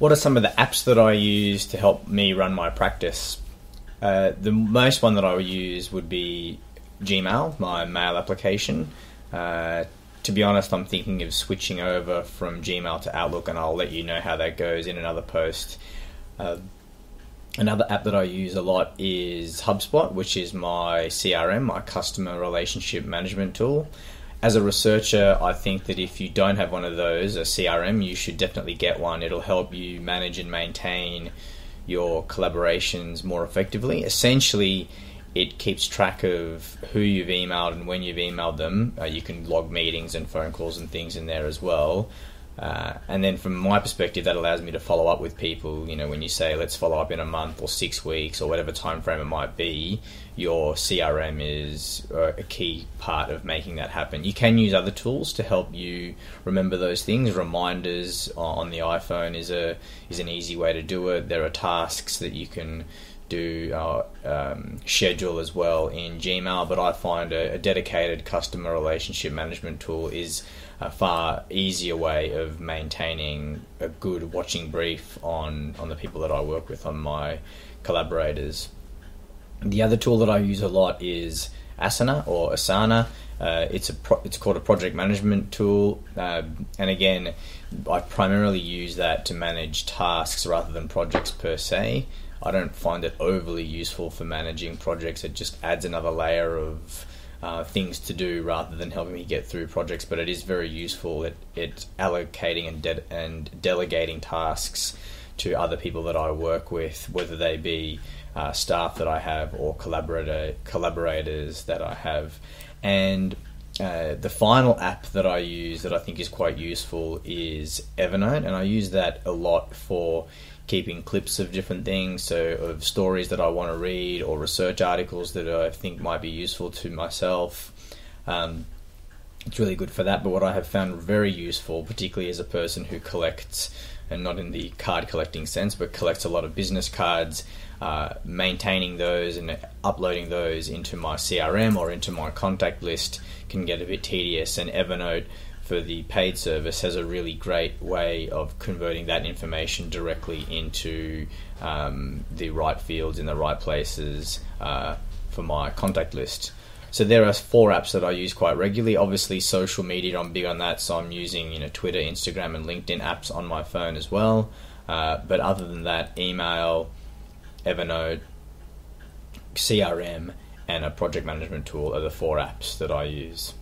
What are some of the apps that I use to help me run my practice? Uh, the most one that I would use would be Gmail, my mail application. Uh, to be honest, I'm thinking of switching over from Gmail to Outlook, and I'll let you know how that goes in another post. Uh, another app that I use a lot is HubSpot, which is my CRM, my customer relationship management tool. As a researcher, I think that if you don't have one of those, a CRM, you should definitely get one. It'll help you manage and maintain your collaborations more effectively. Essentially, it keeps track of who you've emailed and when you've emailed them. Uh, you can log meetings and phone calls and things in there as well. Uh, and then from my perspective, that allows me to follow up with people. You know, when you say let's follow up in a month or six weeks or whatever time frame it might be, your CRM is uh, a key part of making that happen. You can use other tools to help you remember those things. Reminders on the iPhone is a is an easy way to do it. There are tasks that you can do uh, um, schedule as well in Gmail, but I find a, a, dedicated customer relationship management tool is a far easier way of maintaining a good watching brief on, on the people that I work with, on my collaborators. The other tool that I use a lot is Asana or Asana. Uh, it's a pro- it's called a project management tool, uh, and again, I primarily use that to manage tasks rather than projects per se. I don't find it overly useful for managing projects. It just adds another layer of uh, things to do rather than helping me get through projects. But it is very useful at, at allocating and, de- and delegating tasks to other people that I work with, whether they be uh, staff that I have or collaborator collaborators that I have. And uh, the final app that I use that I think is quite useful is Evernote, and I use that a lot for keeping clips of different things, so of stories that I want to read or research articles that I think might be useful to myself. Um, it's really good for that. But what I have found very useful, particularly as a person who collects, and not in the card collecting sense, but collects a lot of business cards, uh, maintaining those and uploading those into my CRM or into my contact list can get a bit tedious. And Evernote for the paid service has a really great way of converting that information directly into um, the right fields in the right places uh, for my contact list. So there are four apps that I use quite regularly. Obviously, social media, I'm big on that, so I'm using you know Twitter, Instagram, and LinkedIn apps on my phone as well. Uh, but other than that, email, Evernote, CRM, and a project management tool are the four apps that I use.